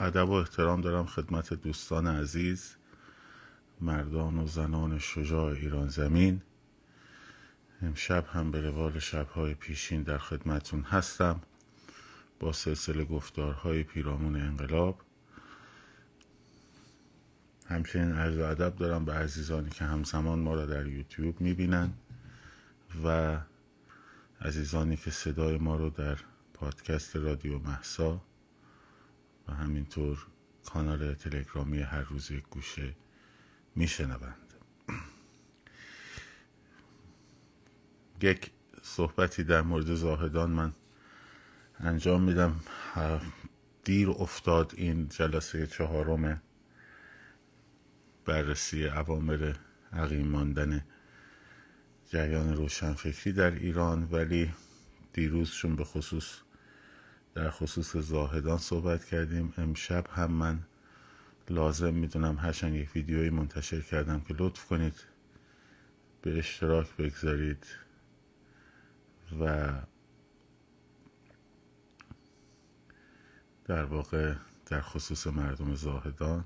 ادب و احترام دارم خدمت دوستان عزیز مردان و زنان شجاع ایران زمین. امشب هم به روال شبهای پیشین در خدمتون هستم با سلسله گفتارهای پیرامون انقلاب. همچنین عرض و ادب دارم به عزیزانی که همزمان ما را در یوتیوب می‌بینن و عزیزانی که صدای ما رو در پادکست رادیو محسا همینطور کانال تلگرامی هر روز یک گوشه میشنوند. یک صحبتی در مورد زاهدان من انجام میدم. دیر افتاد این جلسه چهارم بررسی عوامل عقیم ماندن جریان روشنفکری در ایران ولی دیروزشون به خصوص در خصوص زاهدان صحبت کردیم. امشب هم من لازم می‌دونم هرچند یک ویدیویی منتشر کردم که لطف کنید به اشتراک بگذارید و در واقع در خصوص مردم زاهدان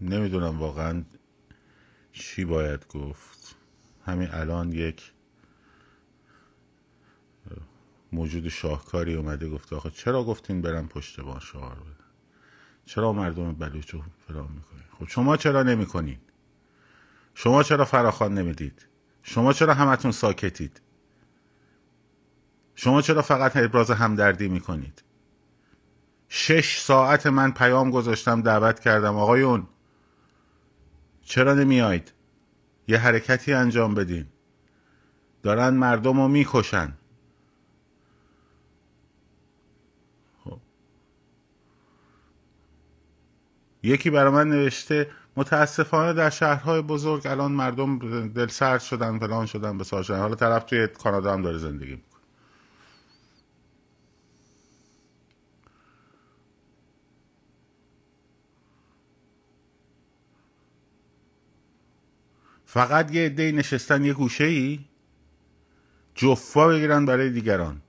نمی‌دونم واقعا چی باید گفت. همین الان یک موجود شاهکاری اومده گفته آخه چرا گفتین برم پشت با شعار بدن چرا مردم بلوچ رو فرام می‌کنین؟ خب شما چرا نمی‌کنین؟ شما چرا فراخوان نمی‌دید؟ شما چرا همتون ساکتید؟ شما چرا فقط ابراز همدردی می‌کنید؟ شش ساعت من پیام گذاشتم دعوت کردم آقایون چرا نمیایید یه حرکتی انجام بدین. دارن مردم رو می‌کشن. خب. یکی برای من نوشته متاسفانه در شهرهای بزرگ الان مردم دل سرد شدن فلان شدن به حالا طرف توی کانادا هم داره زندگی فقط یه عده نشستن یه گوشه ای جفا بگیرن برای دیگران.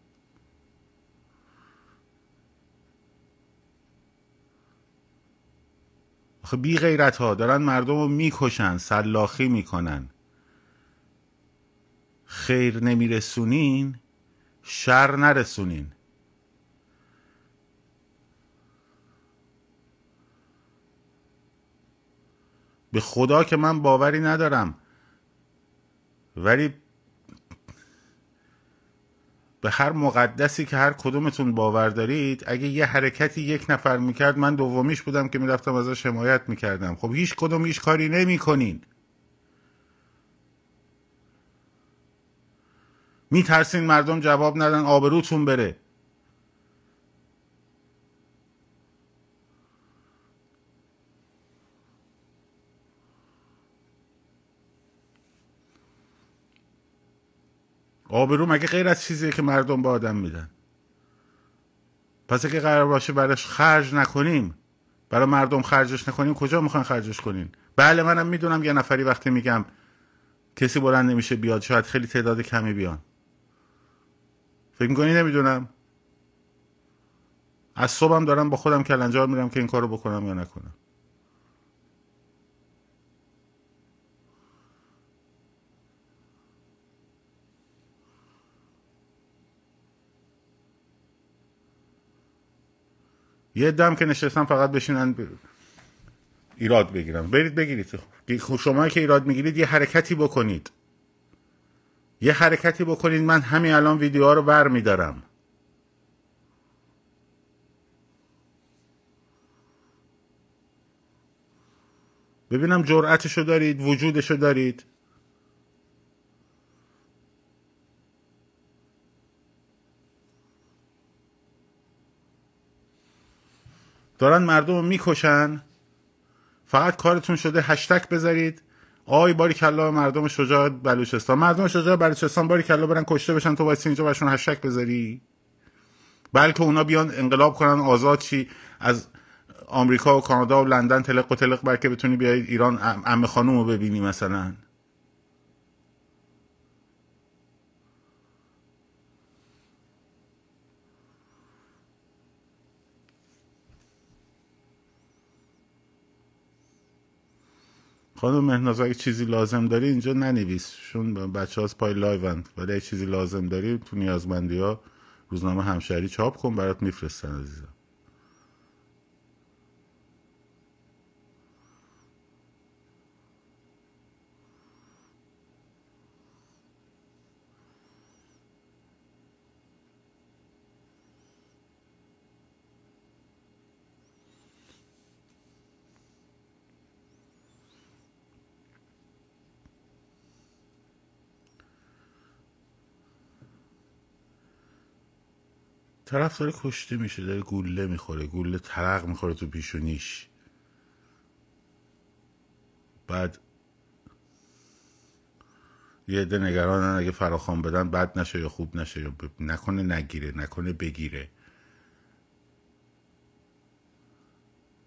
آخه بی غیرت ها دارن مردم رو می‌کشن سلاخی می‌کنن. خیر نمیرسونین شر نرسونین. به خدا که من باوری ندارم. ولی به هر مقدسی که هر کدومتون باور دارید اگه یه حرکتی یک نفر می‌کرد من دومیش بودم که می‌رفتم ازش حمایت می‌کردم. خب هیچ کدوم هیچ کاری نمی‌کنین. میترسین مردم جواب ندن آبروتون بره. آبرو مگه غیر از چیزیه که مردم به آدم میدن؟ پس اگه قرار باشه براش خرج نکنیم برای مردم خرجش نکنیم کجا می‌خوان خرجش کنین؟ بله منم می‌دونم یه نفری وقتی میگم کسی بلند نمیشه بیاد شاید خیلی تعداد کمی بیان. فکر می‌کنی؟ نمی‌دونم. از صبحم دارم با خودم کلنجار میرم که این کارو بکنم یا نکنم. یه دم که نشستم فقط بشینن ایراد بگیرم. برید بگیرید. خب شما که ایراد می‌گیرید یه حرکتی بکنید. یه حرکتی بکنید. من همین الان ویدیوها رو بر میدارم. ببینم جرأتشو دارید وجودشو دارید. دارن مردم رو می‌کشن. فقط کارتون شده هشتک بذارید. آی باری کلا مردم شجاع بلوچستان. مردم شجاع بلوچستان باری کلا برن کشته بشن. تو واسه اینجا برشون هشتک بذاری. بلکه اونا بیان انقلاب کنن آزاد چی؟ از آمریکا و کانادا و لندن تلق و تلق بلکه بتونی بیای ایران ام خانوم رو ببینی مثلا. خانم مهناز اگه چیزی لازم داری اینجا ننویس. چون بچه هاست پای لایوند ولی اگه چیزی لازم داری تو نیازمندی ها روزنامه همشهری چاپ کن برات میفرستن عزیزم. طرف داره کشته میشه داره گوله می‌خوره گوله ترق می‌خوره تو پیشونیش. بعد یه عده نگرانن اگه فراخوان بدن بد نشه یا خوب نشه یا نکنه نگیره نکنه بگیره.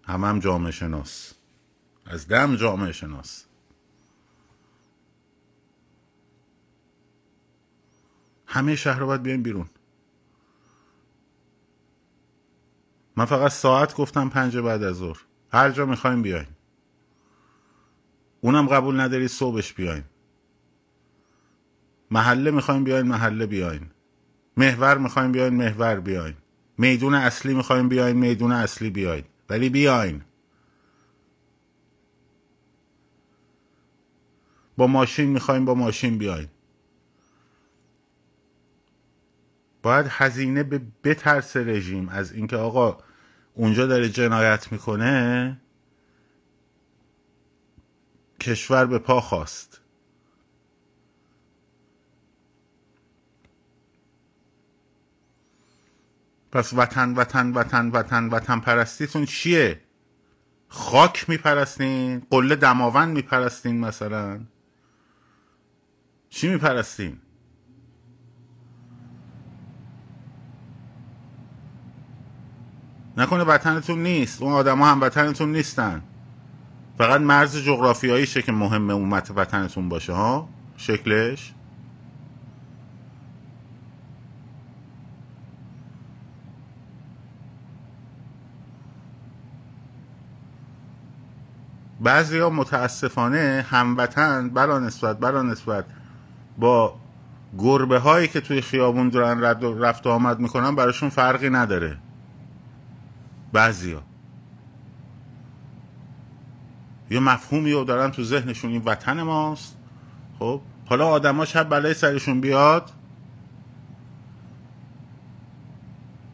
هم هم جامعه شناس. از دم جامعه شناس. همه شهر رو باید بیاین بیرون. من فقط ساعت گفتم پنج بعد از ظهر. هر جا می‌خوایم بیاین اونم قبول نداری صبحش بیاین محله می‌خوایم بیاین محله بیاین محور می‌خوایم بیاین محور بیاین میدون اصلی می‌خوایم بیاین میدون اصلی بیاین ولی بیاین. با ماشین می‌خوایم با ماشین بیاین. باید هزینه به بترس رژیم. از اینکه آقا اونجا داره جنایت می‌کنه کشور به پا خواست. پس وطن وطن وطن وطن وطن پرستیتون چیه؟ خاک میپرستین قله دماوند میپرستین مثلا. چی میپرستین؟ نکنه وطنتون نیست. اون آدما هم وطنتون نیستن. فقط مرز جغرافیاییشه که مهمه اون وطنتون باشه ها؟ شکلش؟ بعضی ها متاسفانه هموطن برا نسبت برا نسبت با گربه هایی که توی خیابون دارن رفت و آمد می‌کنن براشون فرقی نداره. بعضیا. یه مفهومی رو دارن تو ذهنشون این وطن ماست. خب حالا آدما شب بلای سرشون بیاد.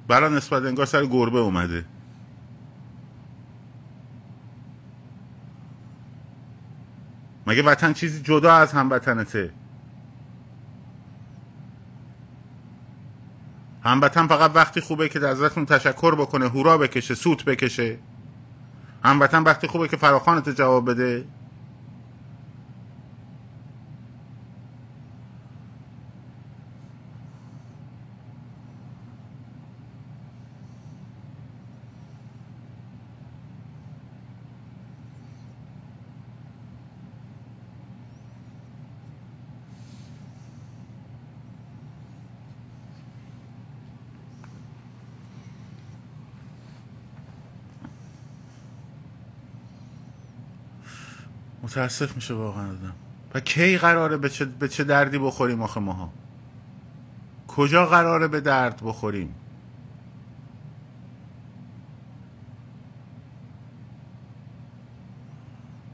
برا نسبت انگار سر گربه اومده. مگه وطن چیزی جدا از هموطنته؟ هموطن فقط وقتی خوبه که ازتون تشکر بکنه هورا بکشه سوت بکشه. هموطن وقتی خوبه که فراخانت جواب بده. متاسف میشه واقعا آدم. و کی قراره به چه, به چه دردی بخوریم آخه ماها؟ کجا قراره به درد بخوریم؟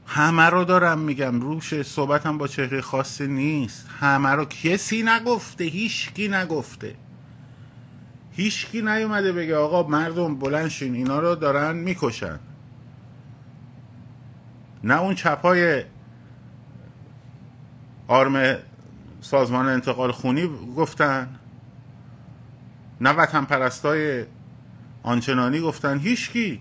همه رو دارم میگم. روش صحبتم با چهره خاصی نیست. همه رو کسی نگفته هیچکی نگفته. هیچکی نیومده بگه آقا مردم بلنشین اینا رو دارن می‌کشن. نه اون چپای آرم سازمان انتقال خونی گفتن نه وطن پرستای آنچنانی گفتن. هیچکی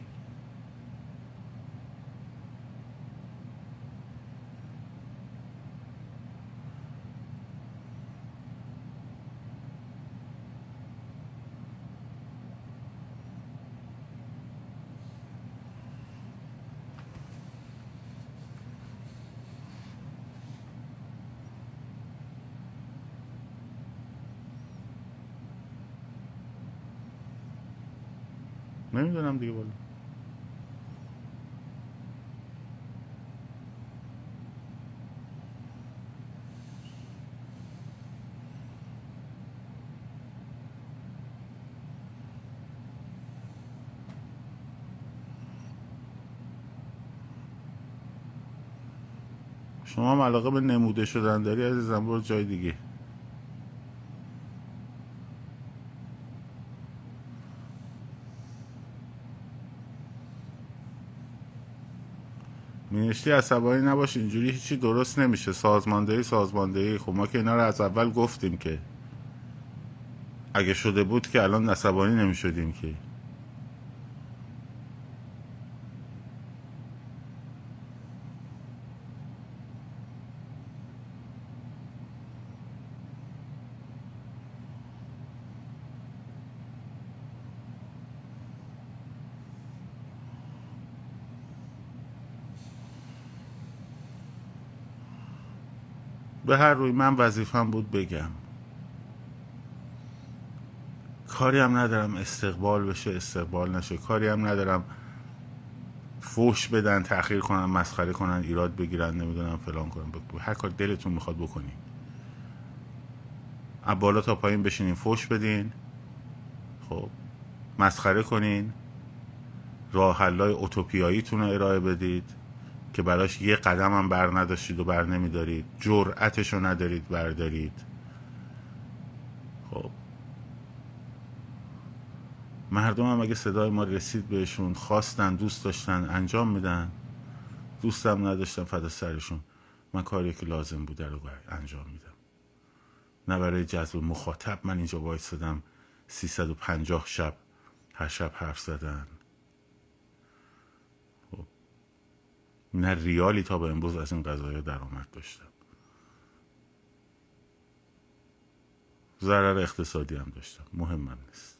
نمی‌دونم دیگه بالا شما هم علاقه به نموده شدن داری عزیزم برو جای دیگه. مینشتی عصبانی نباش اینجوری هیچی درست نمیشه. سازماندهی سازماندهی. خب ما که اینا رو از اول گفتیم که اگه شده بود که الان عصبانی نمی‌شدیم که. به هر روی من وظیفم بود بگم. کاری هم ندارم استقبال بشه استقبال نشه. کاری هم ندارم فوش بدن تأخیر کنن مسخره کنن ایراد بگیرن نمی‌دونم فلان کنن. هر کار دلتون می‌خواد بکنین. از بالا تا پایین بشینین فوش بدین. خب مسخره کنین. راه حلای اوتوپیاییتون رو ارائه بدید. که براش یه قدم هم بر نداشتید و بر نمیدارید. جرأتش رو ندارید بردارید. خب. مردم هم اگه صدای ما رسید بهشون خواستن دوست داشتن انجام میدن. دوستم نداشتن فدا سرشون. من کاری که لازم بوده رو انجام میدم. نه برای جذب مخاطب من اینجا وایستادم. 350 شب هر شب حرف زدن خب. نه ریالی تا به امروز از این قضایه درآمد داشتم. ضرر اقتصادی هم داشتم. مهم من نیست.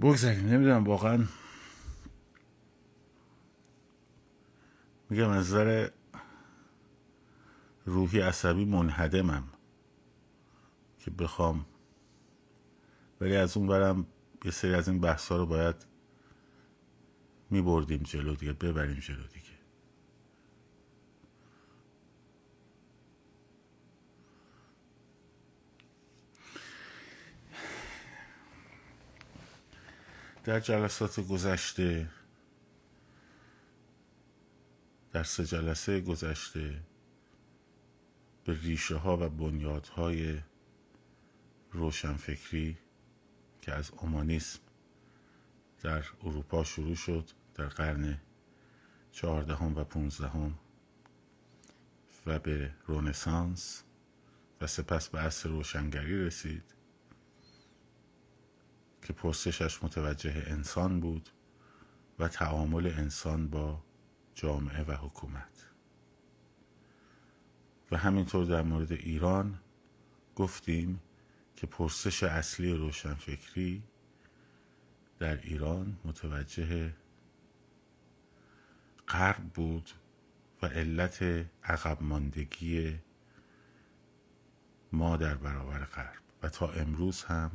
بگذاریم. نمی‌دونم واقعا میگم از نظر روحی عصبی منهدمم که بخوام. ولی از اون برم یه سری از این بحث رو باید میبردیم جلو دیگه ببریم جلو دیگه. در جلسات گذشته در سه جلسه گذشته به ریشه ها و بنیادهای روشنفکری که از اومانیسم در اروپا شروع شد در قرن چهاردهم و پونزدهم و به رونسانس و سپس به عصر روشنگری رسید. که پرسشش متوجه انسان بود و تعامل انسان با جامعه و حکومت. و همینطور در مورد ایران گفتیم که پرسش اصلی روشنفکری در ایران متوجه غرب بود و علت عقب ماندگی ما در برابر غرب. و تا امروز هم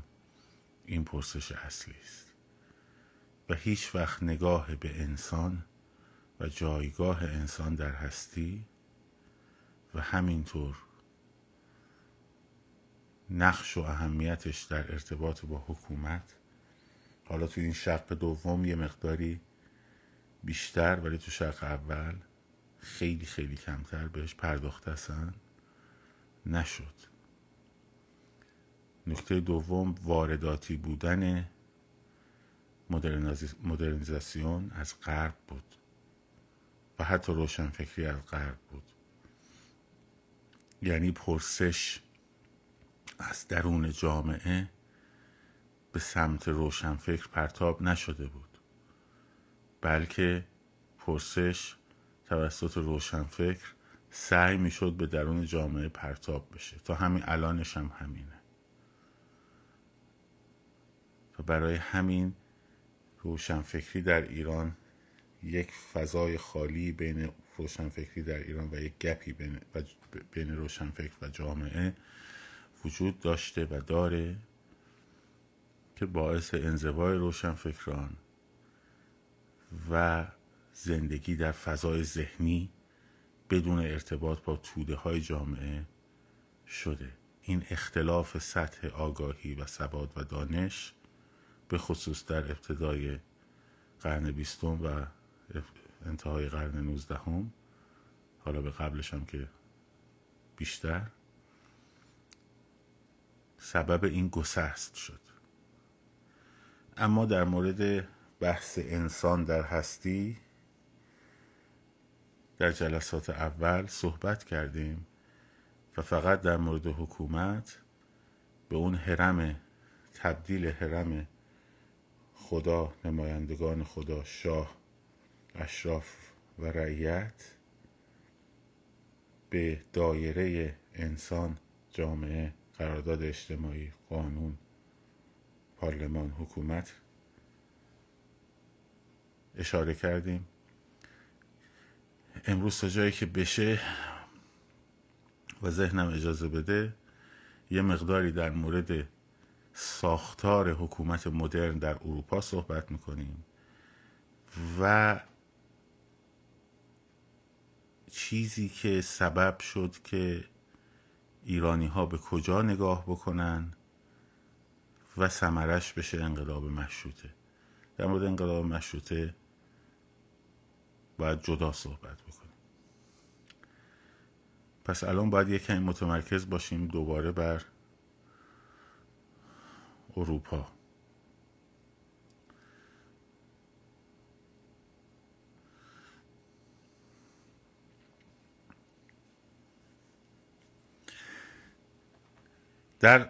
این پرسش اصلی است. و هیچ وقت نگاه به انسان و جایگاه انسان در هستی و همینطور نقش و اهمیتش در ارتباط با حکومت. حالا تو این شق دوم یه مقداری بیشتر ولی تو شق اول خیلی خیلی کمتر بهش پرداخته نشد. نکته دوم وارداتی بودن مدرنیزاسیون از غرب بود و حتی روشنفکری از غرب بود. یعنی پرسش از درون جامعه به سمت روشنفکر پرتاب نشده بود بلکه پرسش توسط روشنفکر سعی می‌شد به درون جامعه پرتاب بشه. تا همین الانش هم همینه. برای همین روشنفکری در ایران یک فضای خالی بین روشنفکری در ایران و یک گپی بین, بین روشنفکر و جامعه وجود داشته و داره که باعث انزوای روشنفکران و زندگی در فضای ذهنی بدون ارتباط با توده های جامعه شده. این اختلاف سطح آگاهی و سواد و دانش به خصوص در ابتدای قرن بیستم و انتهای قرن نوزدهم حالا به قبلش هم که بیشتر سبب این گسست شد. اما در مورد بحث انسان در هستی در جلسات اول صحبت کردیم و فقط در مورد حکومت به اون حرم تبدیل حرم خدا نمایندگان خدا شاه اشراف و رعیت به دایره انسان جامعه قرارداد اجتماعی قانون پارلمان حکومت اشاره کردیم. امروز تا جایی که بشه و ذهنم اجازه بده یه مقداری در مورد ساختار حکومت مدرن در اروپا صحبت می‌کنیم و چیزی که سبب شد که ایرانی ها به کجا نگاه بکنن و سمرش بشه انقلاب مشروطه. در مورد انقلاب مشروطه باید جدا صحبت بکنیم. پس الان باید یک کمی متمرکز باشیم دوباره بر اروپا. در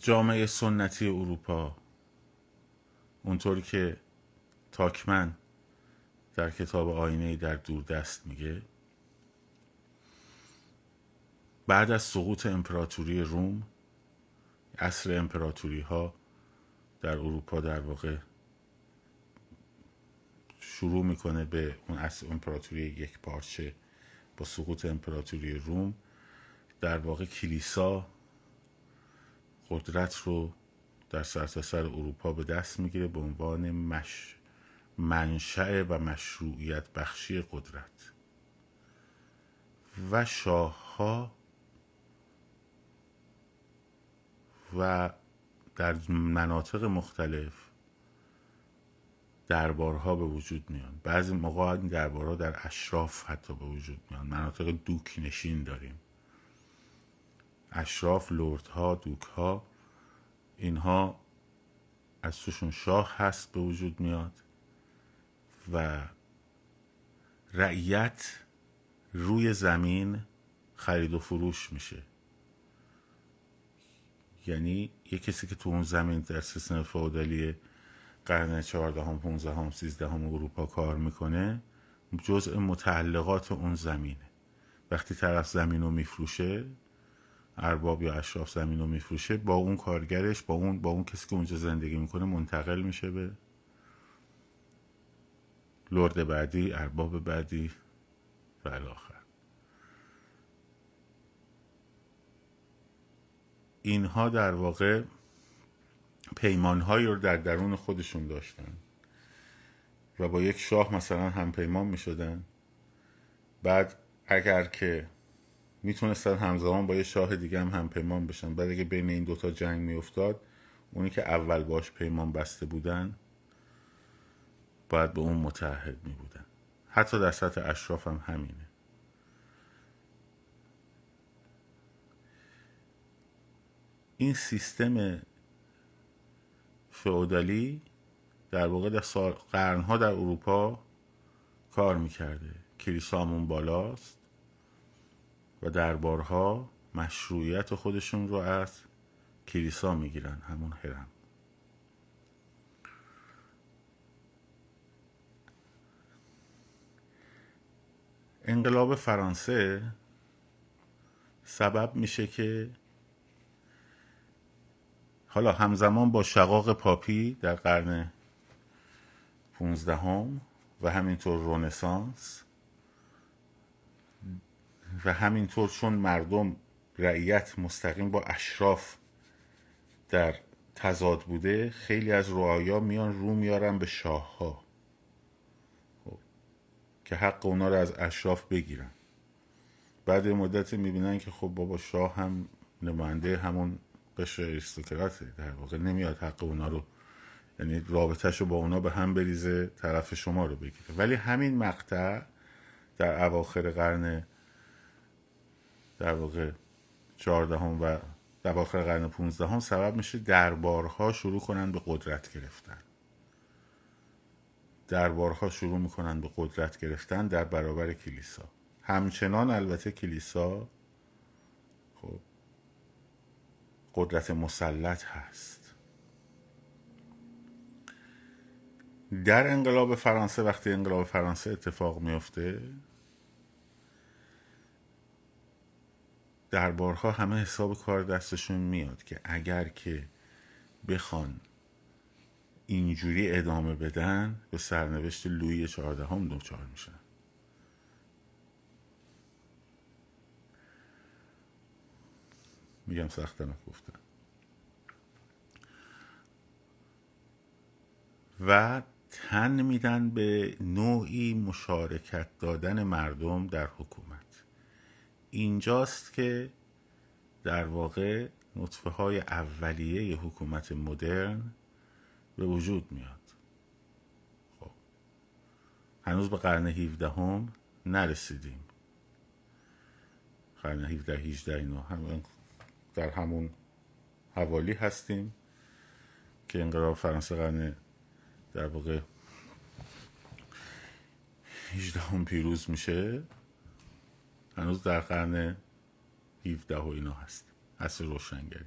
جامعه سنتی اروپا اونطور که تاکمن در کتاب آینه در دور دست میگه بعد از سقوط امپراتوری روم اصر امپراتوری ها در اروپا در واقع شروع می‌کنه به اون اصر امپراتوری یک پارچه با سقوط امپراتوری روم در واقع کلیسا قدرت رو در سرتاسر سر اروپا به دست می‌گیره به عنوان مش منشأ و مشروعیت بخشی قدرت. و شاه ها و در مناطق مختلف دربارها به وجود میان. بعضی موقع این دربارها در اشراف حتی به وجود میان. مناطق دوک نشین داریم. اشراف لردها دوکها اینها از توشون شاه هست به وجود میاد و رعیت روی زمین خرید و فروش میشه. یعنی یه کسی که تو اون زمین در سیستم فودالی قرن چهاردهم پونزدهم سیزدهم اروپا کار می‌کنه جزء متعلقات اون زمینه. وقتی طرف زمین رو میفروشه ارباب یا اشراف زمین رو میفروشه با اون کارگرش با اون با اون کسی که اونجا زندگی می‌کنه منتقل میشه به لرد بعدی ارباب بعدی و الاخر. اینها در واقع پیمانهایی رو در درون خودشون داشتن و با یک شاه مثلا هم پیمان می شدن بعد اگر که می‌تونستن همزمان با یه شاه دیگه هم هم پیمان بشن. بعد اگه بین این دوتا جنگ میافتاد اونی که اول باش پیمان بسته بودن باید به اون متحد می بودن حتی در سطح اشراف هم همینه. این سیستم فئودالی در واقع در سال قرنها در اروپا کار می‌کرده. کلیسامون بالاست و دربارها مشروعیت خودشون رو از کلیسا می‌گیرن همون هرم انقلاب فرانسه سبب میشه که حالا همزمان با شقاق پاپی در قرن پونزدهم و همینطور رونسانس و همینطور چون مردم رعیت مستقیم با اشراف در تضاد بوده خیلی از رعایا میان رو میارن به شاه ها خب. که حق اونا رو از اشراف بگیرن بعد مدت می‌بینن که خب بابا شاه هم نماینده همون قشر اریستوکراته در واقع نمیاد حق اونا رو یعنی رابطهش رو با اونا به هم بریزه طرف شما رو بگیره. ولی همین مقطع در اواخر قرن در واقع چهاردهم و اواخر قرن پونزدهم سبب میشه دربارها شروع کنن به قدرت گرفتن. دربارها شروع می‌کنن به قدرت گرفتن در برابر کلیسا. همچنان البته کلیسا خب قدرت مسلط هست. در انقلاب فرانسه وقتی انقلاب فرانسه اتفاق میفته دربارها همه حساب کار دستشون میاد که اگر که بخوان اینجوری ادامه بدن به سرنوشت لوی چهاردهم دوچار میشن. میگم سختم گفتم و تن میدن به نوعی مشارکت دادن مردم در حکومت. اینجاست که در واقع نطفه های اولیه حکومت مدرن به وجود میاد. خب. هنوز به قرن 17 هم نرسیدیم. قرن 17 18 اینا هم در همون حوالی هستیم که انقلاب فرانسه قرن در واقع 18 هم پیروز میشه. هنوز در قرن 17 و اینا هست. هست روشنگری.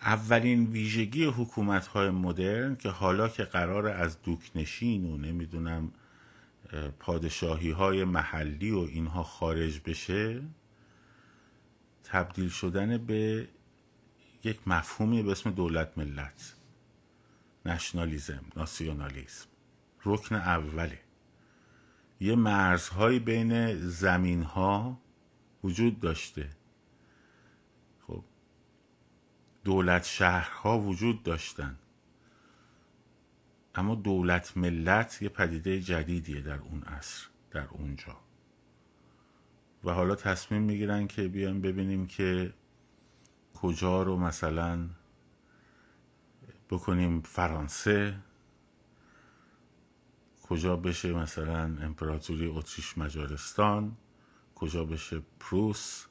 اولین ویژگی حکومت های مدرن که حالا که قرار از دوکنشین و نمی‌دونم پادشاهی های محلی و اینها خارج بشه تبدیل شدن به یک مفهومی به اسم دولت ملت نشنالیزم ناسیونالیزم رکن اوله. یه مرزهایی بین زمین ها وجود داشته. خب دولت شهرها وجود داشتن. اما دولت ملت یه پدیده جدیدیه در اون عصر در اونجا. و حالا تصمیم می‌گیرن که بیایم ببینیم که کجا رو مثلا بکنیم فرانسه کجا بشه مثلا امپراتوری اتریش مجارستان کجا بشه پروس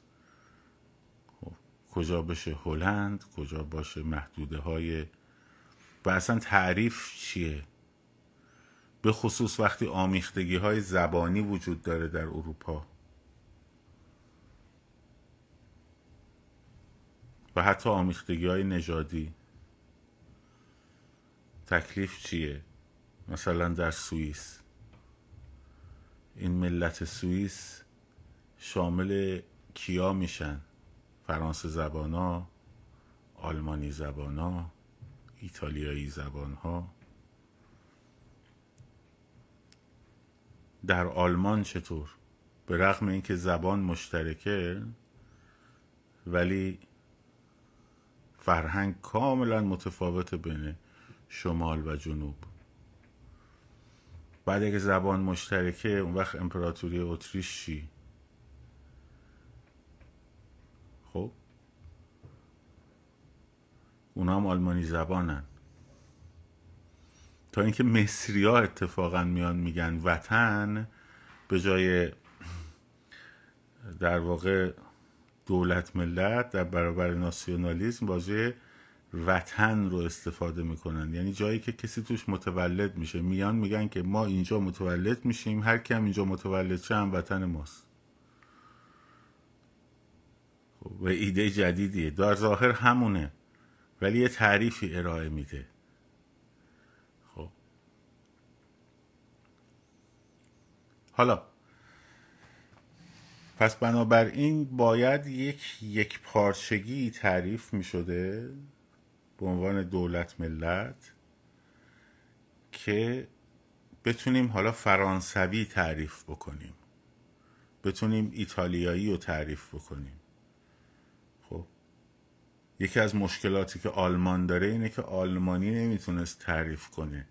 خب، کجا بشه هلند کجا باشه محدوده های و اصلا تعریف چیه؟ به خصوص وقتی آمیختگی های زبانی وجود داره در اروپا. و حتی آمیختگی های نژادی. تکلیف چیه؟ مثلا در سوئیس. این ملت سوئیس شامل کیا میشن؟ فرانسه زبانا آلمانی زبانا. ایتالیایی زبان ها در آلمان چطور؟ به رغم اینکه زبان مشترکه ولی فرهنگ کاملا متفاوت بین شمال و جنوب. بعد اگه زبان مشترکه اون وقت امپراتوری اتریش چی خب؟ اونا هم آلمانی زبانن. تا اینکه مصری ها اتفاقا میان میگن وطن به جای در واقع دولت ملت در برابر ناسیونالیزم بازی وطن رو استفاده می‌کنن. یعنی جایی که کسی توش متولد میشه. میان میگن که ما اینجا متولد میشیم هر کم اینجا متولد شه هم وطن ماست. خب، و ایده جدیدیه. در ظاهر همونه. ولی یه تعریفی ارائه میده. خب. حالا. پس بنابراین باید یک یک پارچگی تعریف می شده به عنوان دولت ملت که بتونیم حالا فرانسوی تعریف بکنیم. بتونیم ایتالیایی رو تعریف بکنیم. یکی از مشکلاتی که آلمان داره اینه که آلمانی نمی‌تونست تعریف کنه.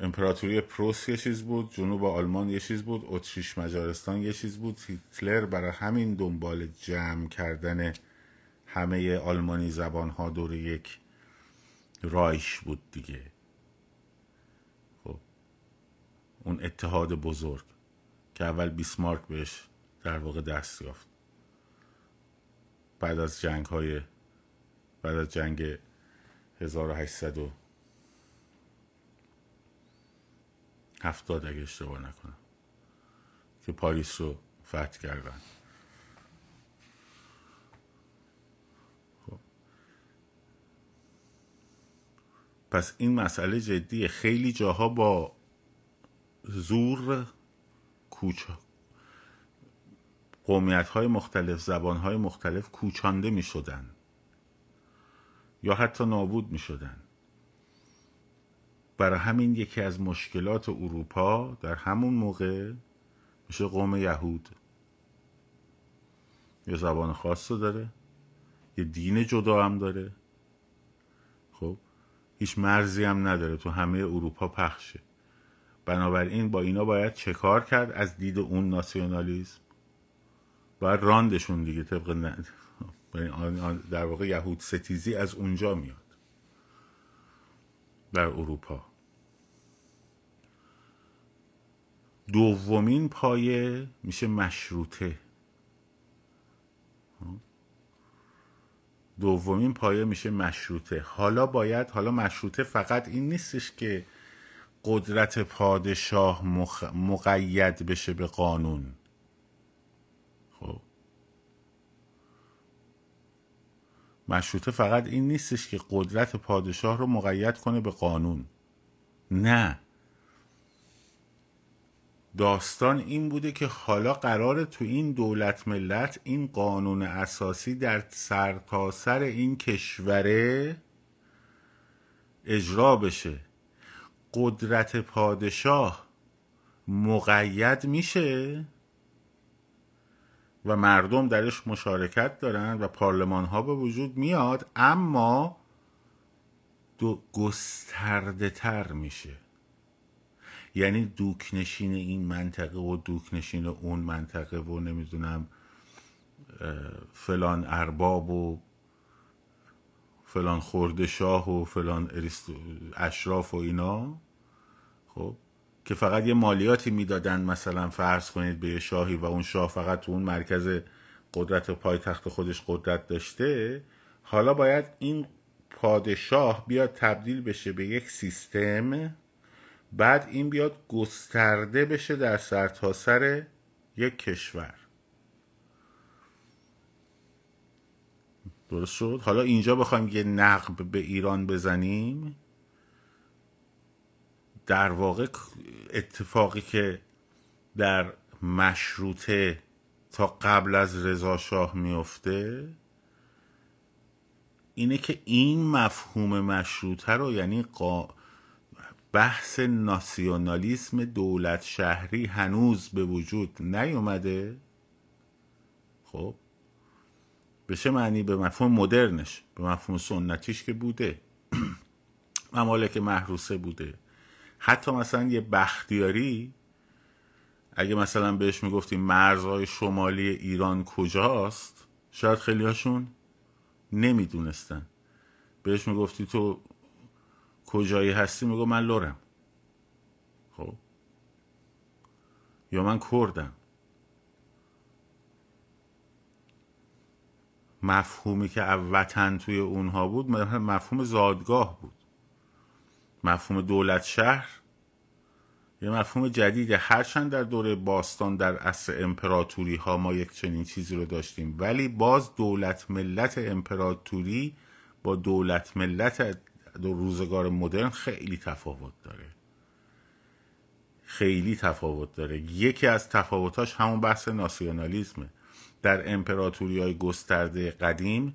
امپراتوری پروس یه چیز بود جنوب آلمان یه چیز بود اتریش مجارستان یه چیز بود. هیتلر برای همین دنبال جمع کردن همه آلمانی زبان ها دور یک رایش بود دیگه. خب اون اتحاد بزرگ که اول بیسمارک بهش در واقع دست یافت. بعد از جنگ های بعد از جنگ 1870 اگه اشتباه نکنم که پاریس رو فتح کردن. خب. پس این مسئله جدیه. خیلی جاها با زور کوچ قومیت های مختلف زبان های مختلف کوچانده می شدن یا حتی نابود می شدن برای همین یکی از مشکلات اروپا در همون موقع میشه قوم یهود. یه زبان خاص داره یه دین جدا هم داره. خب هیچ مرزی هم نداره تو همه اروپا پخشه. بنابراین با اینا باید چه کار کرد؟ از دید اون ناسیونالیزم باید راندشون دیگه طبق در واقع یهود ستیزی از اونجا میاد. در اروپا. دومین پایه میشه مشروطه. دومین پایه میشه مشروطه. حالا باید حالا مشروطه فقط این نیستش که قدرت پادشاه مقید بشه به قانون. مشروطه فقط این نیستش که قدرت پادشاه رو مقید کنه به قانون. نه. داستان این بوده که حالا قرار تو این دولت ملت این قانون اساسی در سرتاسر سر این کشوره اجرا بشه. قدرت پادشاه مقید میشه. و مردم درش مشارکت دارن و پارلمان ها به وجود میاد اما دو گسترده تر میشه. یعنی دوکنشین این منطقه و دوکنشین اون منطقه و نمی‌دونم فلان ارباب و فلان خورده شاه و فلان اشراف و اینا. خب که فقط یه مالیاتی می‌دادن مثلا فرض کنید به یه شاهی و اون شاه فقط تو اون مرکز قدرت پایتخت خودش قدرت داشته حالا باید این پادشاه بیاد تبدیل بشه به یک سیستم بعد این بیاد گسترده بشه در سرتاسر سر یک کشور. درست شد؟ حالا اینجا بخوایم یه نقب به ایران بزنیم. در واقع اتفاقی که در مشروطه تا قبل از رضا شاه میفته اینه که این مفهوم مشروطه رو یعنی بحث ناسیونالیسم دولت شهری هنوز به وجود نیومده. خب به چه معنی؟ به مفهوم مدرنش به مفهوم سنتیش که بوده. ممالک محروسه بوده. حتی مثلا یه بختیاری اگه مثلا بهش می‌گفتیم مرزهای شمالی ایران کجاست شاید خیلی هاشون نمی‌دونستن. بهش می‌گفتی تو کجایی هستی؟ میگو من لورم. خب؟ یا من کردم. مفهومی که وطن توی اونها بود مفهوم زادگاه بود. مفهوم دولت شهر یه مفهوم جدیده. هرچند در دوره باستان در اصل امپراتوری ها ما یک چنین چیزی رو داشتیم ولی باز دولت ملت امپراتوری با دولت ملت دو روزگار مدرن خیلی تفاوت داره. خیلی تفاوت داره. یکی از تفاوتاش همون بحث ناسیونالیزمه. در امپراتوری های گسترده قدیم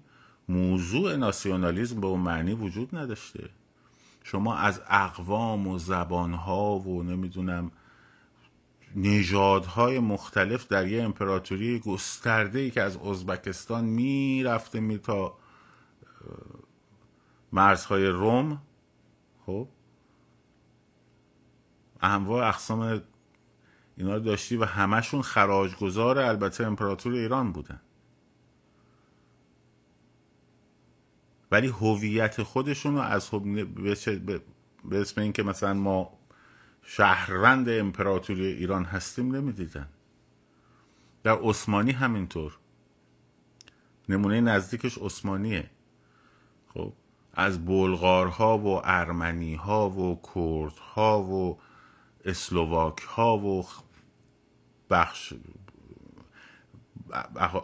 موضوع ناسیونالیزم به اون معنی وجود نداشته. شما از اقوام و زبانها و نمی‌دونم نژادهای مختلف در یه امپراتوری گسترده ای که از ازبکستان می‌رفته می تا مرزهای روم خب؟ انواع اقسام اینا رو داشتی و همشون خراجگذار البته امپراتور ایران بودن. ولی هویت خودشون رو از به اسم این که مثلا ما شهروند امپراتوری ایران هستیم نمی‌دیدن. در عثمانی همینطور. نمونه نزدیکش عثمانیه. خب از بلغارها و ارمنیها و کردها و اسلوواک ها و بخش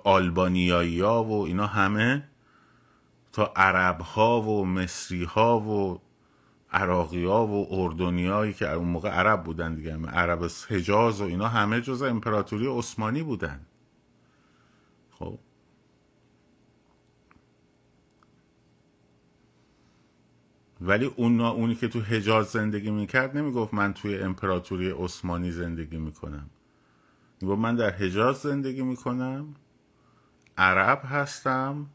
آلبانیایی ها و اینا همه عرب ها و مصری ها و عراقی ها و اردنی هایی که اون موقع عرب بودن دیگه عرب حجاز و اینا همه جز امپراتوری عثمانی بودن. خب. ولی اون اونی که تو حجاز زندگی می‌کرد نمی‌گفت من توی امپراتوری عثمانی زندگی می‌کنم. می‌گفت من در حجاز زندگی می‌کنم عرب هستم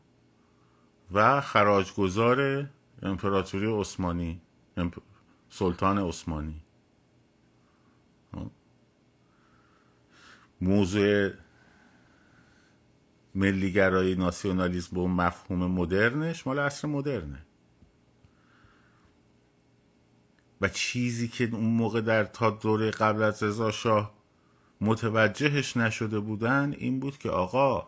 و خراجگذار امپراتوری عثمانی سلطان عثمانی. موضوع ملیگرایی ناسیونالیسم به مفهوم مدرنش مال عصر مدرنه و چیزی که اون موقع در تا دوره قبل از رضا شاه متوجهش نشده بودن این بود که آقا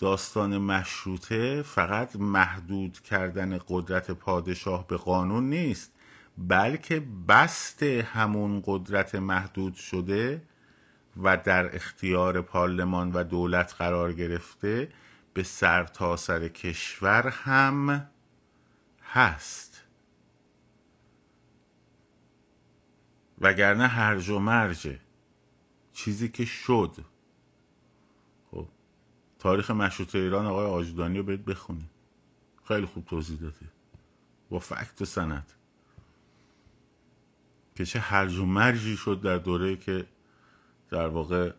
داستان مشروطه فقط محدود کردن قدرت پادشاه به قانون نیست بلکه بست همون قدرت محدود شده و در اختیار پارلمان و دولت قرار گرفته به سر تا سر کشور هم هست. وگرنه هرج و مرجه چیزی که شد تاریخ مشروط ایران آقای آجدانی رو برید بخونید خیلی خوب توضیح داده با فکت و سند. که چه هرج و مرجی شد در دوره که در واقع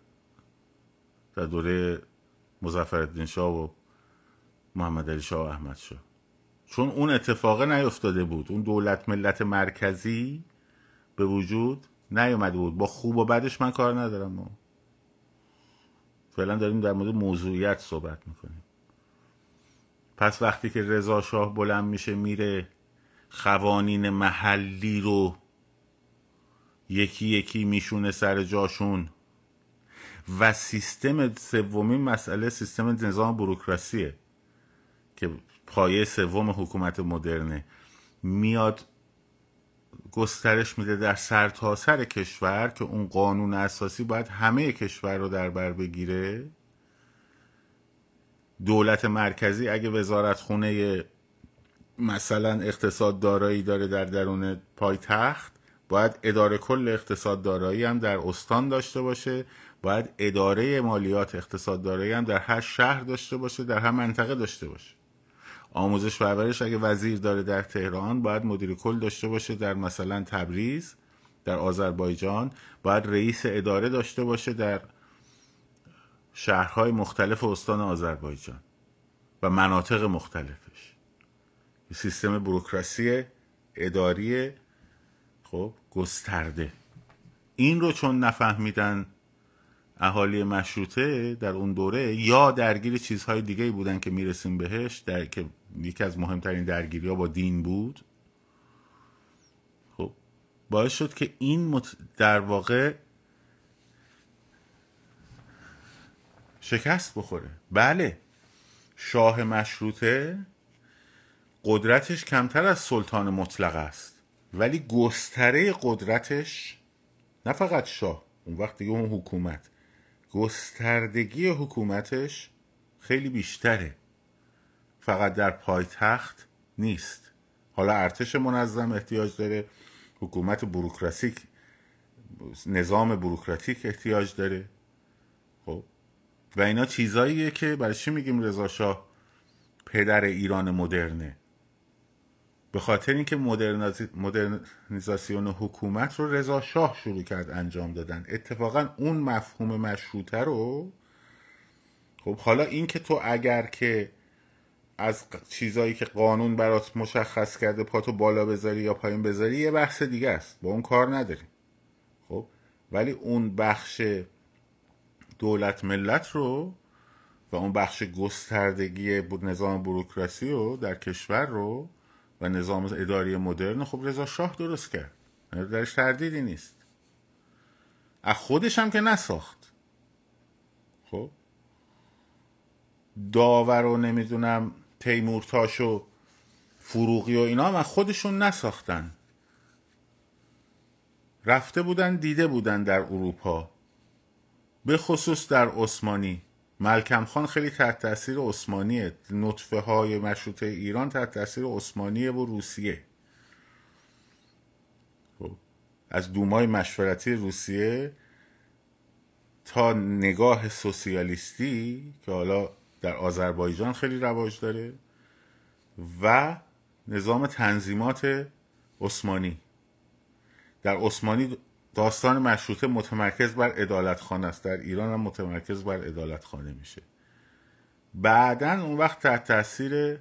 در دوره مزفر شاه و محمد علی شاه و احمد شاه. چون اون اتفاقه نیفتاده بود. اون دولت ملت مرکزی به وجود نیومده بود. با خوب و بدش من کار ندارم. فعلا داریم در مورد موضوعیت صحبت می‌کنیم. پس وقتی که رضا شاه بلند میشه میره قوانین محلی رو یکی یکی میشونه سر جاشون و سیستم سومین مسئله سیستم نظام بروکراسیه که پایه سوم حکومت مدرنه. میاد گسترش میده در سرتاسر سر کشور که اون قانون اساسی باید همه کشور رو در بر بگیره. دولت مرکزی اگه وزارت خونه مثلا اقتصاد دارایی داره در درون پایتخت باید اداره کل اقتصاد دارایی هم در استان داشته باشه باید اداره مالیات اقتصاد دارایی هم در هر شهر داشته باشه در هر منطقه داشته باشه. آموزش پرورش اگه وزیر داره در تهران باید مدیر کل داشته باشه در مثلا تبریز در آذربایجان باید رئیس اداره داشته باشه در شهرهای مختلف استان آذربایجان و مناطق مختلفش. سیستم بروکراسی اداری خب گسترده. این رو چون نفهمیدن اهالی مشروطه در اون دوره یا درگیر چیزهای دیگه بودن که می‌رسیم بهش در که یکی از مهمترین درگیری ها با دین بود. خب باعث شد که این در واقع شکست بخوره. بله شاه مشروطه قدرتش کمتر از سلطان مطلق است ولی گستره قدرتش نه فقط شاه اون وقت دیگه اون حکومت. گستردگی حکومتش خیلی بیشتره. فقط در پایتخت نیست. حالا ارتش منظم احتیاج داره. حکومت بروکراسیک نظام بروکراتیک احتیاج داره. خب؟ و اینا چیزاییه که برای چی میگیم رضا شاه پدر ایران مدرنه؟ به خاطر اینکه مدرنیزاسیون حکومت رو رضا شاه شروع کرد انجام دادن. اتفاقا اون مفهوم مشروطه رو خب حالا اینکه تو اگر که از چیزایی که قانون برات مشخص کرده پاتو بالا بذاری یا پایین بذاری یه بحث دیگه است. با اون کار نداریم. خب؟ ولی اون بخش دولت ملت رو و اون بخش گستردگی بود نظام بروکراسی رو در کشور رو و نظام اداری مدرن. خب رضا شاه درست کرد. درش تردیدی نیست. از خودش هم که نساخت. خب؟ داور و نمی‌دونم تیمورتاش و فروغی و اینا هم خودشون نساختن. رفته بودن دیده بودن در اروپا. به خصوص در عثمانی. ملکم خان خیلی تحت تاثیر عثمانیه نطفه های مشروطه ایران تحت تاثیر عثمانیه و روسیه خب. از دومای مشورتی روسیه تا نگاه سوسیالیستی که حالا در آذربایجان خیلی رواج داره و نظام تنظیمات عثمانی در عثمانی داستان مشروطه متمرکز بر ادالت خانه است. در ایران هم متمرکز بر ادالت خانه میشه. بعدا اون وقت تحت تاثیر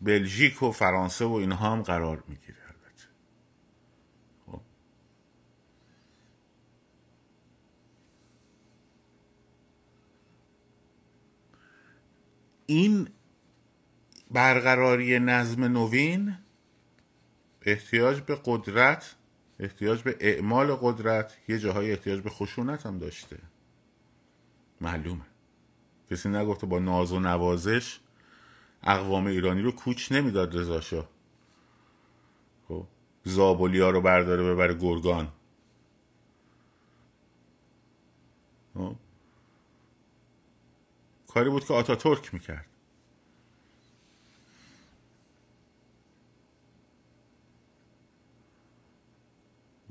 بلژیک و فرانسه و اینها هم قرار می‌گیره البته. خب. این برقراری نظم نوین احتیاج به قدرت احتیاج به اعمال قدرت یه جاهای احتیاج به خشونت هم داشته. معلومه. کسی نگفته با ناز و نوازش اقوام ایرانی رو کوچ نمی‌داد رضا شاه خب زابولیا رو برداره ببره گرگان. خب؟ کاری بود که آتا ترک می‌کرد.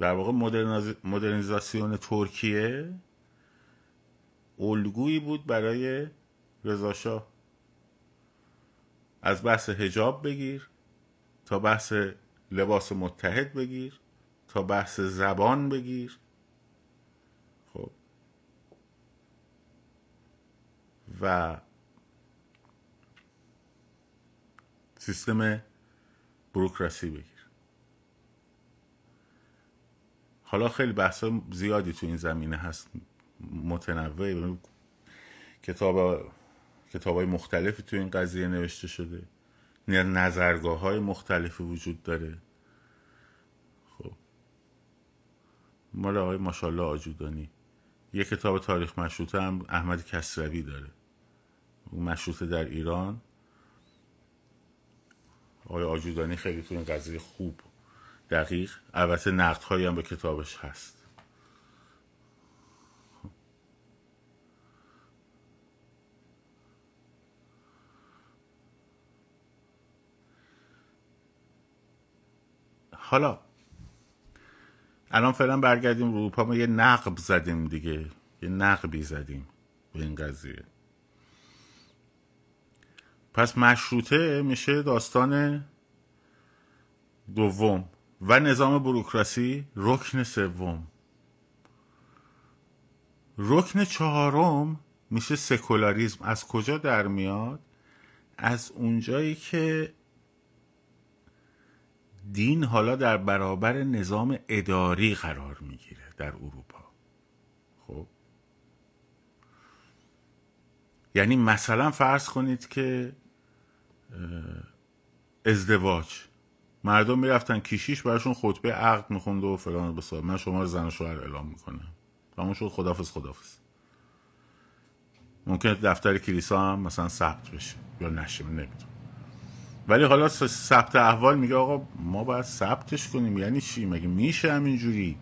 در واقع مدرنیزاسیون ترکیه الگویی بود برای رضاشاه از بحث هجاب بگیر تا بحث لباس متحد بگیر تا بحث زبان بگیر. خب. و سیستم بروکراسی بگیر. حالا خیلی بحث زیادی تو این زمینه هست متنوع کتاب کتاب های مختلفی تو این قضیه نوشته شده. نظرگاه های مختلفی وجود داره. خب. مال آقای ماشالله آجودانی. یه کتاب تاریخ مشروطه هم احمد کسروی داره. مشروطه در ایران. آقای آجودانی خیلی تو این قضیه خوب دقیق. البته نقد هایی هم به کتابش هست. حالا الان فعلا برگردیم رو اروپا ما یه نقب زدیم دیگه. یه نقبی زدیم به این قضیه. پس مشروطه میشه داستان دوم. و نظام بروکراسی رکن سوم. رکن چهارم میشه سکولاریزم از کجا در میاد؟ از اونجایی که دین حالا در برابر نظام اداری قرار می‌گیره در اروپا. خب؟ یعنی مثلا فرض کنید که ازدواج. مردم می‌رفتن کیشیش براشون خطبه عقد میخونده و فلان بسار. من شما رو زن و شوهر اعلام می‌کنم. تمام شد خدافز خدافز ممکنه دفتر کلیسا هم مثلا ثبت بشه یا نشه نمی‌دونم. ولی حالا ثبت احوال میگه آقا ما باید ثبتش کنیم. یعنی چی؟ مگه میشه همینجوری؟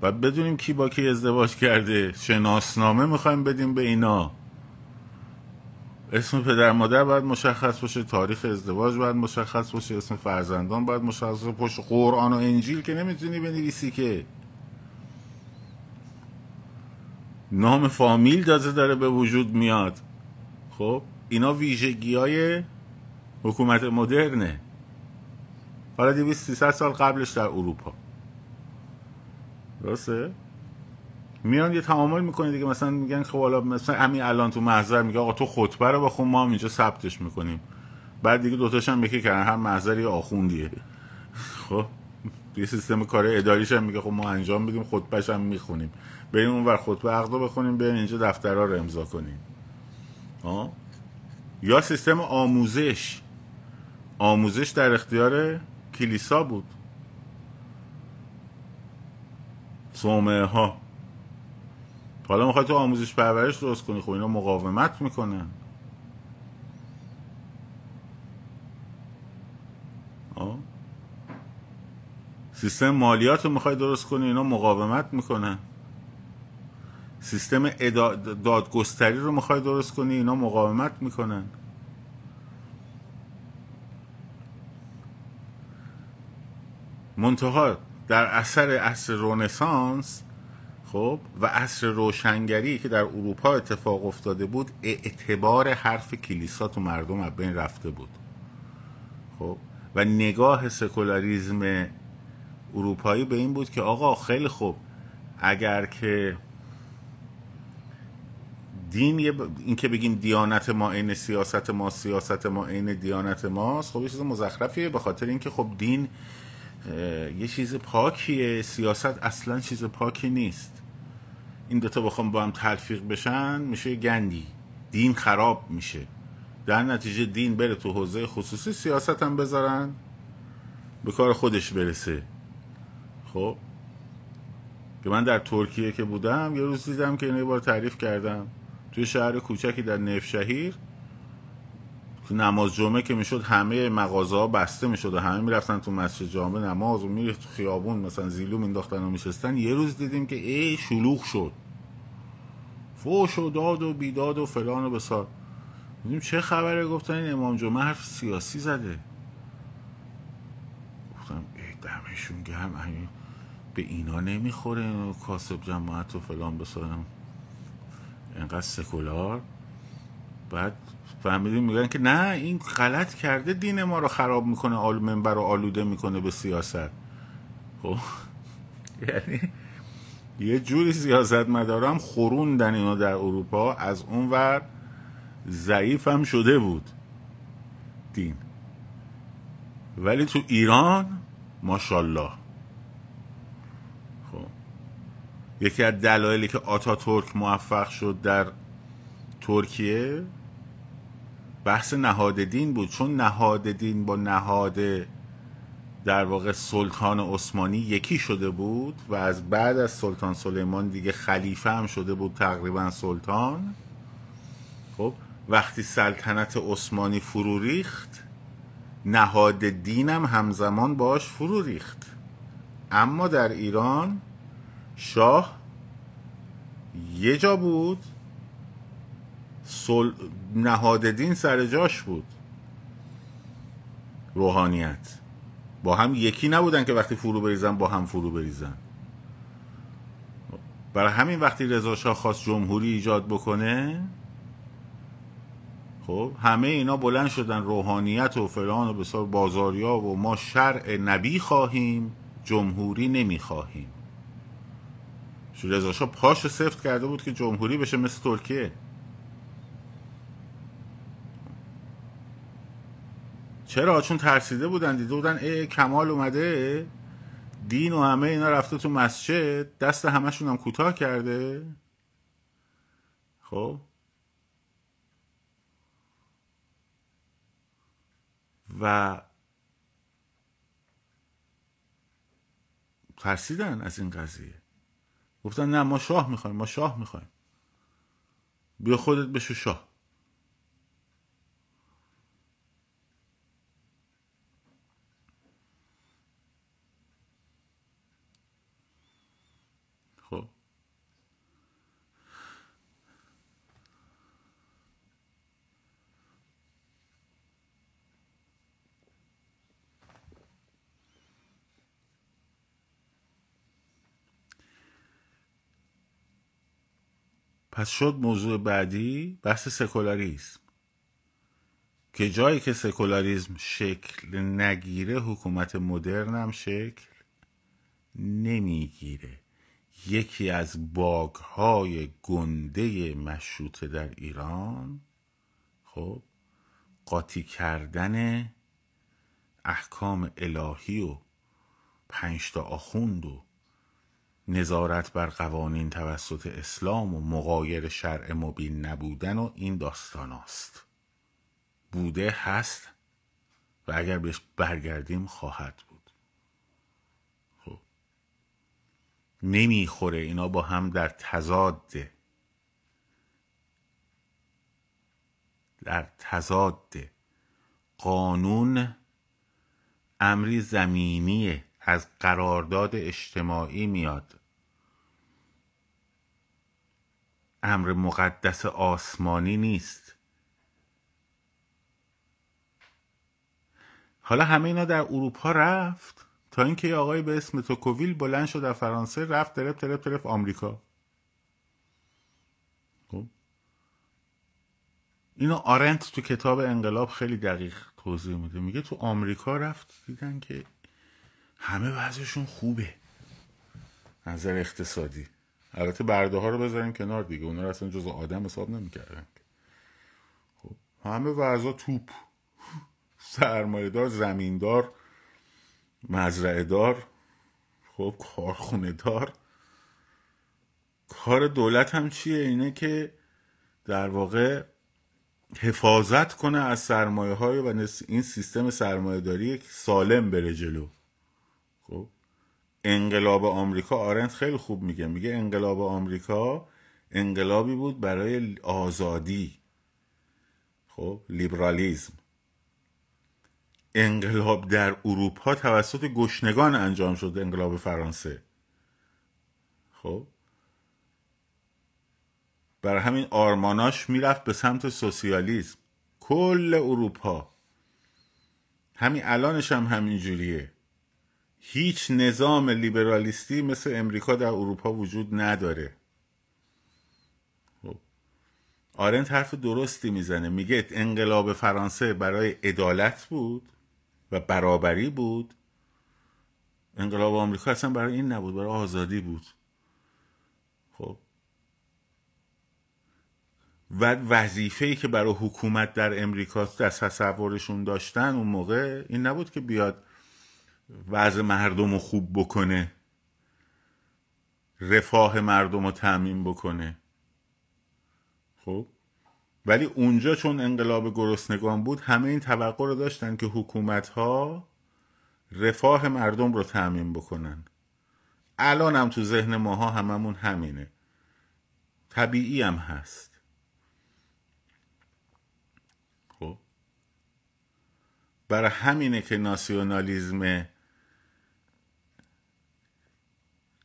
باید بدونیم کی با کی ازدواج کرده. شناسنامه می‌خوایم بدیم به اینا. اسم پدر مادر باید مشخص باشه تاریخ ازدواج باید مشخص باشه اسم فرزندان باید مشخص باشه پشت قرآن و انجیل که نمی‌تونی بنویسی که. نام فامیل دازه داره به وجود میاد. خب اینا ویژگی های حکومت مدرنه. حالا دیویست سال قبلش در اروپا. درسته؟ میان یه تعامل می‌کنه دیگه مثلا میگن خب حالا مثلا همین الان تو محضر میگه آقا تو خطبه رو بخون ما هم اینجا ثبتش می‌کنیم. بعد دیگه دوتاش هم یکی کردن هر محضر یه آخوندیه. خب؟ یه سیستم کار اداریش هم میگه خب ما انجام بدیم خطبهش هم می‌خونیم. بریم اون ور خطبه عقد بخونیم بریم اینجا دفترها رو امضا کنیم؟ یا سیستم آموزش. آموزش در اختیار کلیسا بود. صومعه ها حالا می‌خوای تو آموزش پرورش درست کنی خب اینا مقاومت می‌کنن؟ سیستم مالیات رو می‌خوای درست کنی اینا مقاومت می‌کنن. سیستم دادگستری رو می‌خوای درست کنی اینا مقاومت می‌کنن. منتها در اثر اصر رونسانس خب و اصر روشنگری که در اروپا اتفاق افتاده بود اعتبار حرف کلیسا تو مردم از بین رفته بود. خب و نگاه سکولاریزم اروپایی به این بود که آقا خیلی خوب اگر که دین یه این که بگیم دیانت ما عین سیاست ما سیاست ما عین دیانت ماست خب یه چیز مزخرفیه به خاطر اینکه خب دین یه چیز پاکیه سیاست اصلا چیز پاکی نیست. این دوتا بخوام با هم تلفیق بشن میشه گندی. دین خراب میشه. در نتیجه دین بره تو حوزه خصوصی سیاست هم بذارن به کار خودش برسه. خب؟ که من در ترکیه که بودم یه روز دیدم که اینو بار تعریف کردم. توی شهر کوچکی در نفشهیر نماز جمعه که می‌شد همه مغازه ها بسته می‌شد و همه می‌رفتن تو مسجد جامعه نماز و میره تو خیابون مثلا زیلو مینداختن و میشستن. یه روز دیدیم که ای شلوغ شد. فوش و داد و بیداد و فلان و بسار. دیدیم چه خبره؟ گفتن این امام جمعه حرف سیاسی زده. گفتم ای دمشون گرم به اینا نمی‌خوره کاسب جماعت و فلان بسارم. اینقدر سکولار. بعد فهمیدیم میگن که نه این غلط کرده دین ما رو خراب می‌کنه آل منبر رو آلوده می‌کنه به سیاست. خب؟ یعنی یه جوری سیاست مدارم خوروندن اینو در اروپا از اون ور ضعیف هم شده بود. دین. ولی تو ایران ماشالله خب. یکی از دلایلی که آتا ترک موفق شد در ترکیه بحث نهاد دین بود. چون نهاد دین با نهاد در واقع سلطان عثمانی یکی شده بود و از بعد از سلطان سلیمان دیگه خلیفه هم شده بود تقریبا سلطان. خب وقتی سلطنت عثمانی فرو ریخت نهاد دینم همزمان باش فرو ریخت. اما در ایران شاه یه جا بود سل... نهاد دین سر جاش بود. روحانیت. با هم یکی نبودن که وقتی فرو بریزن با هم فرو بریزن. برای همین وقتی رضا شاه خواست جمهوری ایجاد بکنه خب همه اینا بلند شدن روحانیت و فلان و بسار بازاریا و ما شرع نبی خواهیم جمهوری نمی‌خواهیم رضا شاه پاشو سفت کرده بود که جمهوری بشه مثل ترکیه. چرا؟ چون ترسیده بودن دیده بودن ای کمال اومده. دین و همه اینا رفته تو مسجد. دست همشون هم کوتاه کرده. خب؟ و ترسیدن از این قضیه. گفتن نه ما شاه می‌خوایم ما شاه می‌خوایم. بیا خودت بشو شاه. پس شد موضوع بعدی بحث سکولاریسم که جایی که سکولاریسم شکل نگیره حکومت مدرن هم شکل نمی‌گیره. یکی از باگ های گنده مشروطه در ایران خب قاطی کردن احکام الهی و پنجتا آخوند و نظارت بر قوانین توسط اسلام و مقایر شرع مبین نبودن و این داستان است بوده هست و اگر بهش برگردیم خواهد بود. خب. نمی‌خوره اینا با هم در تضاده در تضاد. قانون امری زمینی از قرارداد اجتماعی میاد. امر مقدس آسمانی نیست. حالا همه اینا در اروپا رفت؟ تا اینکه آقای به اسم توکوویل بلند شد در فرانسه رفت ترپ ترپ ترپ آمریکا. خب. اینو آرنت تو کتاب انقلاب خیلی دقیق توضیح میده. میگه تو آمریکا رفت دیدن که همه وضعشون خوبه. نظر اقتصادی. البته برده ها رو بذاریم کنار دیگه. اونا رو اصلا جز آدم حساب نمی‌کردن. خب همه وضع توپ. سرمایه دار زمیندار مزرعه دار خب کارخونه دار کار دولت هم چیه؟ اینه که در واقع حفاظت کنه از سرمایه های و این سیستم سرمایه داری سالم بره جلو. خب انقلاب آمریکا آرنت خیلی خوب میگه. میگه انقلاب آمریکا انقلابی بود برای آزادی. خب لیبرالیزم. انقلاب در اروپا توسط گشنگان انجام شد انقلاب فرانسه. خب. برای همین آرماناش می‌رفت به سمت سوسیالیسم کل اروپا. همین الانش هم همین جوریه هیچ نظام لیبرالیستی مثل امریکا در اروپا وجود نداره. خب. آرنت حرف درستی می‌زنه. میگه انقلاب فرانسه برای عدالت بود و برابری بود. انقلاب آمریکا اصلا برای این نبود برای آزادی بود. خب. و وظیفه ای که برای حکومت در امریکا در تصورشون داشتن اون موقع این نبود که بیاد وضع مردم رو خوب بکنه. رفاه مردم رو تعمین بکنه. خب؟ ولی اونجا چون انقلاب گرسنگان بود همه این توقع رو داشتن که حکومت ها رفاه مردم رو تعمین بکنن. الان هم تو ذهن ماها هممون همینه. طبیعی هم هست. خب؟ برای همینه که ناسیونالیزم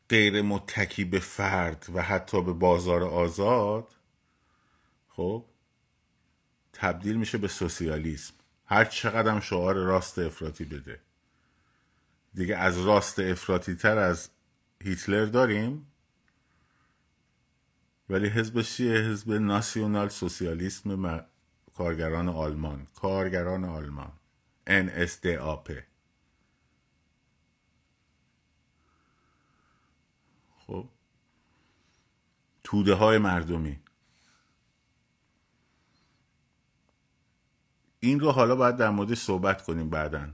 غیر متکی به فرد و حتی به بازار آزاد خب تبدیل میشه به سوسیالیسم. هر چقدر شعار راست افراطی بده. دیگه از راست افراطی تر از هیتلر داریم. ولی حزب چیه؟ حزب ناسیونال سوسیالیسم کارگران آلمان. کارگران آلمان. NSDAP خب؟ توده های مردمی. این رو حالا باید در مورد صحبت کنیم بعدا.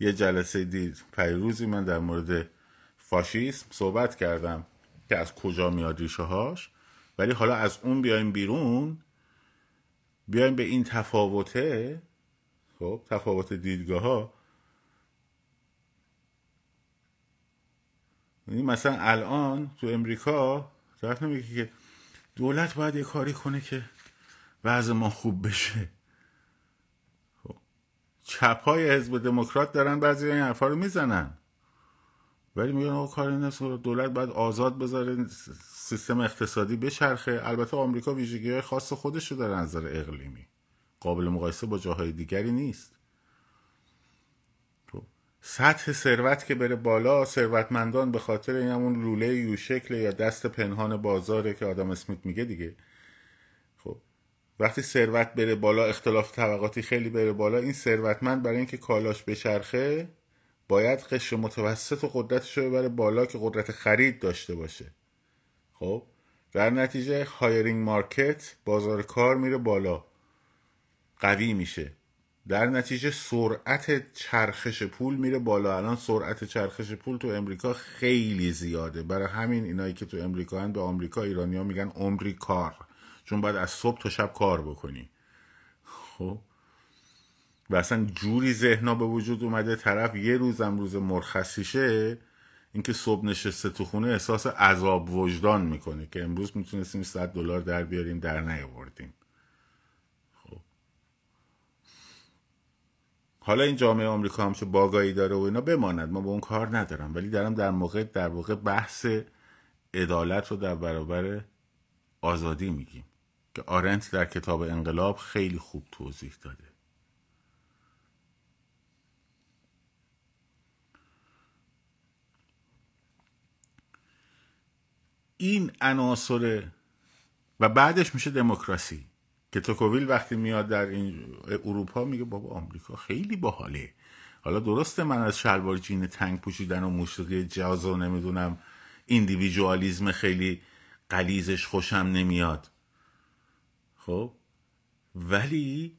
یه جلسه دید. پیروزی من در مورد فاشیسم صحبت کردم که از کجا میاد ریشه هاش ولی حالا از اون بیایم بیرون. بیایم به این تفاوته. خب تفاوت دیدگاه ها مثلا الان تو امریکا طرف نمیگه که دولت باید یه کاری کنه که وضع ما خوب بشه. خب چپ های حزب دموکرات دارن بعضی این حرفا رو می‌زنن. ولی میگن آقا کاری نیست دولت باید آزاد بذاره سیستم اقتصادی بچرخه. البته آمریکا ویژگی های خاص خودش رو داره نظر اقلیمی. قابل مقایسه با جاهای دیگری نیست. سطح ثروت که بره بالا ثروتمندان به خاطر این همون لوله یو شکل یا دست پنهان بازاره که آدم اسمیت میگه دیگه. خب وقتی ثروت بره بالا اختلاف طبقاتی خیلی بره بالا این ثروتمند برای اینکه کالاش بچرخه باید قشر متوسط و قدرتش رو ببره بالا که قدرت خرید داشته باشه. خب در نتیجه هایرینگ مارکت بازار کار میره بالا. قوی میشه. در نتیجه سرعت چرخش پول میره بالا. الان سرعت چرخش پول تو امریکا خیلی زیاده. برای همین اینایی که تو امریکا هن به آمریکا ایرانی ها میگن عمری کار. چون باید از صبح تا شب کار بکنی. خب؟ و اصلا جوری ذهنا به وجود اومده طرف یه روزم روز مرخصیشه اینکه صبح نشسته تو خونه احساس عذاب وجدان می‌کنه که امروز می‌تونستیم 100 دلار در بیاریم در نیاوردیم. حالا این جامعه آمریکا هم چه باگایی داره و اینا بماند. ما با اون کار ندارم. ولی دارم در موقع در واقع بحث عدالت رو در برابر آزادی میگیم که آرنت در کتاب انقلاب خیلی خوب توضیح داده. این عناصر و بعدش میشه دموکراسی. که توکوویل وقتی میاد در این اروپا میگه بابا آمریکا خیلی باحاله. حالا درسته من از شلوار جین تنگ پوشیدن و موسیقی جاز و نمی‌دونم ایندیویژوالیزم خیلی قلیزش خوشم نمیاد. خب؟ ولی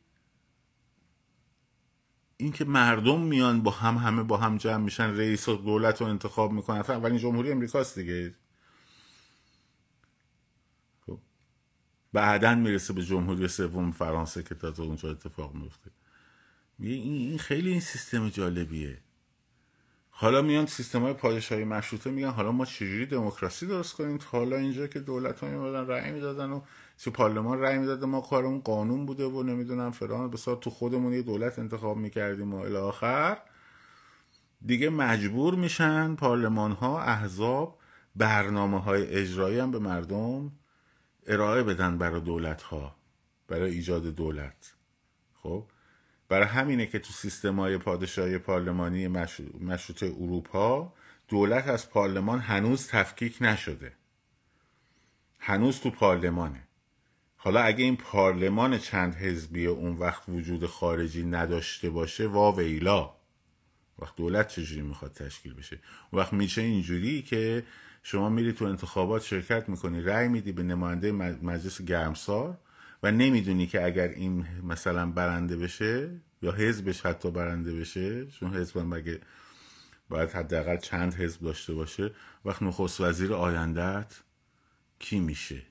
اینکه مردم میان با هم همه با هم جمع میشن رئیس و دولت رو انتخاب می‌کنن اولین جمهوری امریکاست دیگه. بعدا می‌رسه به جمهوری سوم فرانسه که تا اونجا اتفاق میفته این خیلی این سیستم جالبیه. حالا میان سیستم های پادشاهی مشروطه میگن حالا ما چجوری دموکراسی درست کنیم؟ حالا اینجا که دولت ها میمدن رأی می‌دادن و چه پارلمان رأی می‌داده ما کارمون قانون بوده و نمی‌دونم فلان. بسار تو خودمون یه دولت انتخاب می‌کردیم و آخر. دیگه مجبور میشن پارلمان ها احزاب برنامه های اجرایی هم به مردم ارائه بدن برای دولت ها برای ایجاد دولت. خب؟ برای همینه که تو سیستم های پادشاهی پارلمانی مشروط اروپا دولت از پارلمان هنوز تفکیک نشده. هنوز تو پارلمانه. حالا اگه این پارلمان چند حزبی اون وقت وجود خارجی نداشته باشه وا ویلا. وقت دولت چجوری می‌خواد تشکیل بشه؟ وقت میشه اینجوری که شما میری تو انتخابات شرکت می‌کنی رأی میدی به نماینده مجلس گرمسار و نمی‌دونی که اگر این مثلا برنده بشه یا حزبش حتی برنده بشه چون حزب مگه باید حداقل چند حزب داشته باشه وقت نخست وزیر آیندت کی میشه؟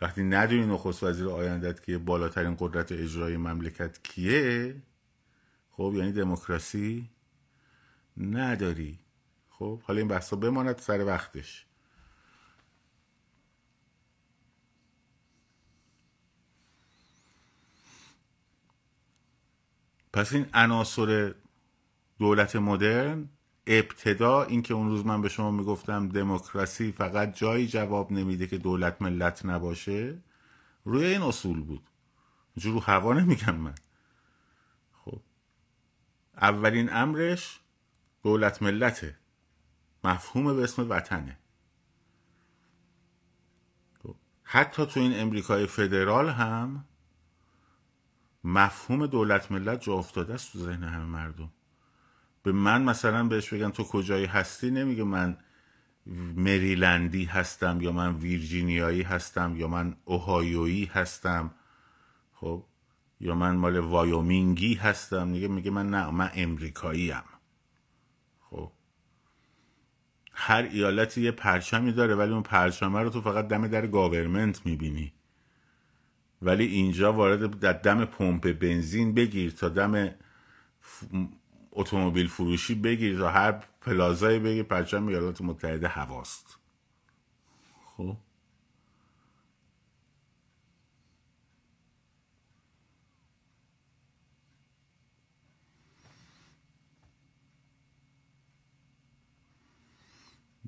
وقتی ندونی نخست وزیر آیندت که بالاترین قدرت اجرایی مملکت کیه خب یعنی دموکراسی نداری. خب حالا این بحثا بماند سر وقتش. پس این عناصر دولت مدرن ابتدا اینکه اون روز من به شما می‌گفتم دموکراسی فقط جایی جواب نمیده که دولت ملت نباشه روی این اصول بود. جو رو هوا نمیگم من. خب اولین امرش دولت ملته. مفهوم به اسم وطنه. خب، حتی تو این امریکای فدرال هم مفهوم دولت ملت جا افتاده است تو ذهن همه مردم. به من مثلا بهش بگن تو کجایی هستی نمیگه من مریلندی هستم یا من ویرجینیایی هستم یا من اوهایویی هستم. خب یا من مال وایومینگی هستم. میگه میگه من نه من امریکایی هم. خب هر ایالتی یه پرچمی داره ولی اون پرچمه رو تو فقط دم در government می‌بینی. ولی اینجا وارد در دم پمپ بنزین بگیر تا دم اتومبیل فروشی بگیر تا هر پلازایی بگیر پرچم ایالات متحده هواست. خب.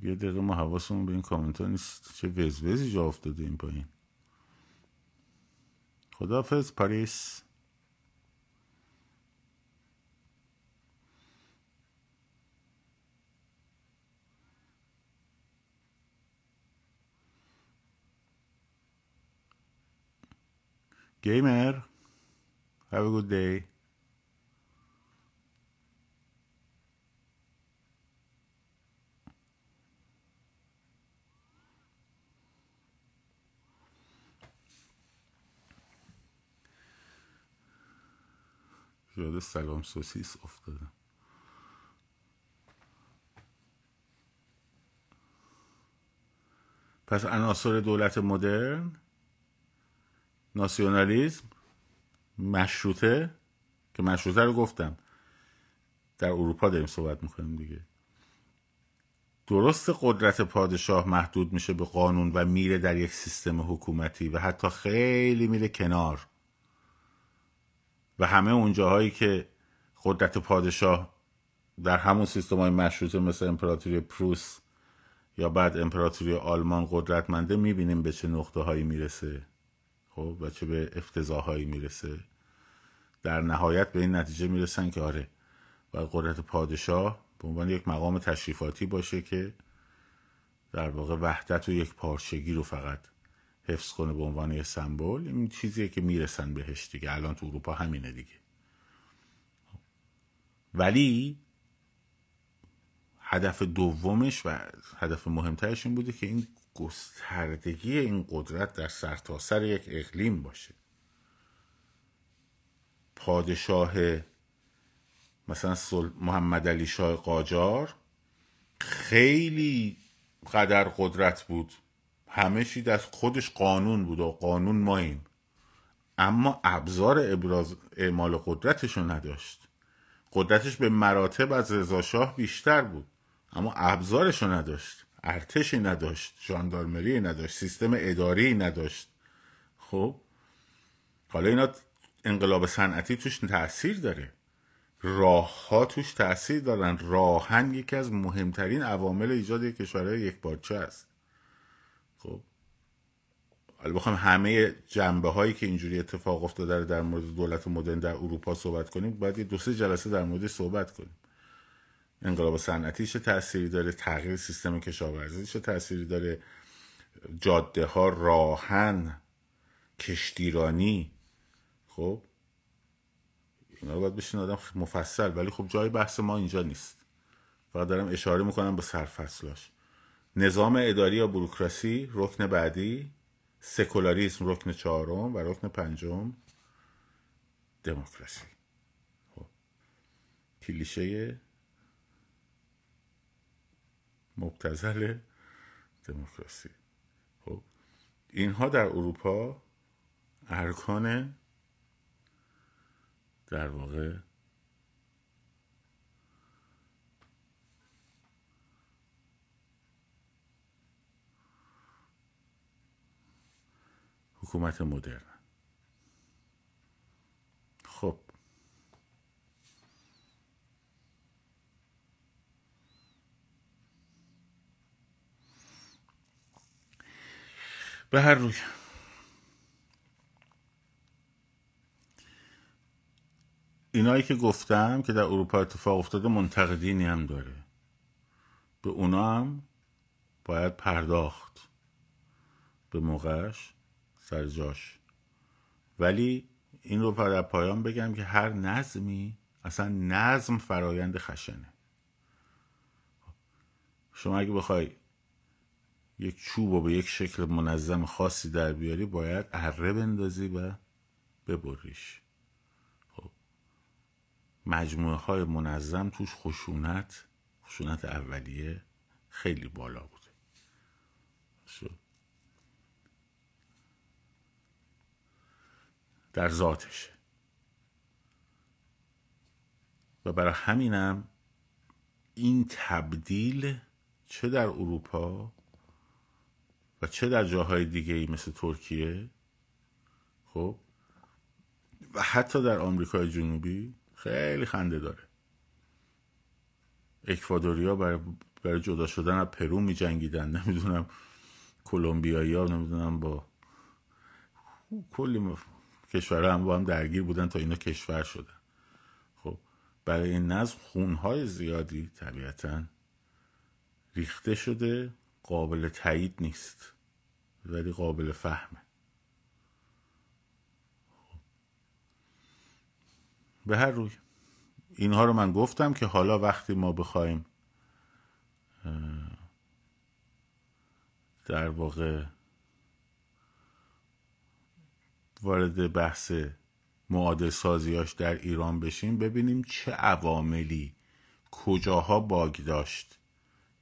یه دقیقه ما حواسمون به این کامنت ها نیست. چه وزوزی جا افتاده این پایین. خدافز پاریس. Gamer, have a good day. یاد سلام سوسیس افتادم پس عناصر دولت مدرن ناسیونالیزم مشروطه که مشروطه رو گفتم. در اروپا داریم صحبت می‌کنیم دیگه. درست قدرت پادشاه محدود میشه به قانون و میره در یک سیستم حکومتی و حتی خیلی میره کنار. و همه اون جاهایی که قدرت پادشاه در همون سیستم های مشروطه مثل امپراتوری پروس یا بعد امپراتوری آلمان قدرتمنده می‌بینیم به چه نقطه هایی می‌رسه خب و چه به افتضاحایی می‌رسه. در نهایت به این نتیجه می‌رسن که آره و قدرت پادشاه به عنوان یک مقام تشریفاتی باشه که در واقع وحدت و یک پارچگی رو فقط حفظ کنه به عنوان یه سمبل این چیزیه که می‌رسن بهش دیگه. الان تو اروپا همینه دیگه. ولی هدف دومش و هدف مهمترش این بوده که این گستردگی این قدرت در سرتاسر سر یک اقلیم باشه. پادشاه مثلا محمد علی شاه قاجار خیلی قدر قدرت بود. همه چی از خودش قانون بود و قانون ماییم. اما ابزار ابراز اعمال قدرتش رو نداشت. قدرتش به مراتب از رضاشاه بیشتر بود. اما ابزارش رو نداشت. ارتشی نداشت ژاندارمری نداشت سیستم اداری نداشت. خب حالا اینا انقلاب صنعتی توش تاثیر داره. راه ها توش تاثیر دارن. راهن یکی از مهمترین عوامل ایجاد کشورهای یک بارچه است. خب حالا بخوام همه جنبه هایی که اینجوری اتفاق افتاده در مورد دولت مدرن در اروپا صحبت کنیم باید یه دو سه جلسه در مورد صحبت کنیم. انقلاب صنعتی چه تأثیری داره؟ تغییر سیستم کشاورزی چه تأثیری داره؟ جاده ها راهن کشتیرانی. خب اینا رو باید بشین آدم مفصل ولی خب جای بحث ما اینجا نیست. فقط دارم اشاره می‌کنم به سرفصلاش. نظام اداری یا بروکراسی رکن بعدی سکولاریسم رکن چهارم و رکن پنجم دموکراسی. خب. کلیشه مبتزل دموکراسی. خب. اینها در اروپا ارکان در واقع حکومت مدرن. خب. به هر روی. اینایی که گفتم که در اروپا اتفاق افتاده منتقدینی هم داره. به اونا هم باید پرداخت. به موقعش سر جاش. ولی این رو در پایان بگم که هر نظمی اصلا نظم فرایند خشنه. شما اگه بخوای یک چوب و به یک شکل منظم خاصی در بیاری باید اره بندازی و ببریش. خب. مجموعه های منظم توش خشونت خشونت اولیه خیلی بالا بوده شد. در ذاتشه و برای همینم این تبدیل چه در اروپا و چه در جاهای دیگه ای مثل ترکیه خب و حتی در آمریکای جنوبی خیلی خنده داره. اکوادوریا برای, برای جدا شدن از پرو می جنگیدن نمی‌دونم کلمبیایی نمی‌دونم با کلی کشورها هم با هم درگیر بودن تا اینا کشور شدن. خب برای این نظم خونهای زیادی طبیعتا ریخته شده قابل تایید نیست ولی قابل فهمه. به هر روی. اینها رو من گفتم که حالا وقتی ما بخوایم در واقع وارد بحث معادل سازیاش در ایران بشیم ببینیم چه عواملی کجاها باگ داشت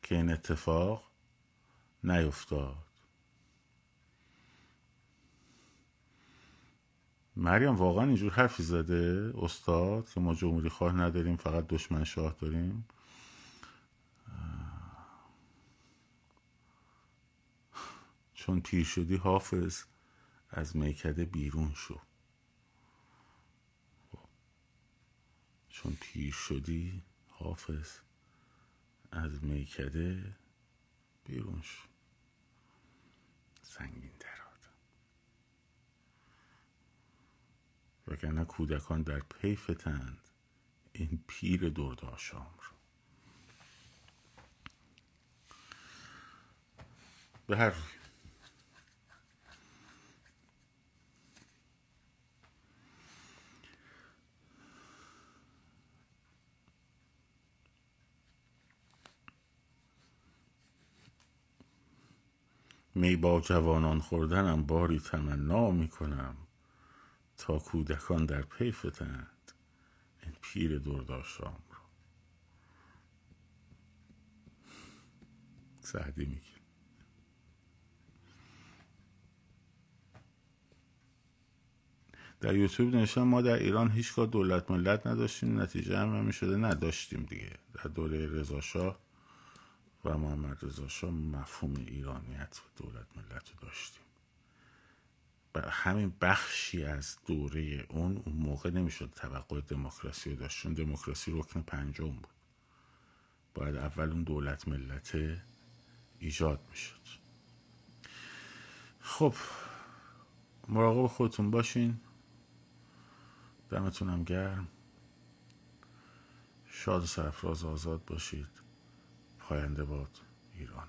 که این اتفاق نیفتاد. مریم واقعا اینجور حرفی زده استاد که ما جمهوری خواه نداریم فقط دشمن شاه داریم؟ چون پیر شدی حافظ. از میکده بیرون شو. چون پیر شدی حافظ از میکده بیرون شو. سنگین دراد وگرنه کودکان در پی فتند این پیر درداشام رو. به هر روی. می با جوانان خوردنم باری تمنا می کنم تا کودکان در پی فتند این پیر درداشام رو سعدی میگه در یوتیوب نوشتم ما در ایران هیچگاه دولت ملت نداشتیم نتیجه هم همین شده نداشتیم دیگه. در دوره رضاشاه و محمد رضا شاه مفهوم ایرانیت و دولت ملت رو داشتیم. و همین بخشی از دوره اون اون موقع نمی‌شد توقع دموکراسی رو داشت چون دموکراسی رکن پنجم بود. باید اول اون دولت ملت ایجاد می‌شد. خب مراقب خودتون باشین. دمتونم گرم. شاد و سرفراز آزاد باشید. پاینده باد ایران.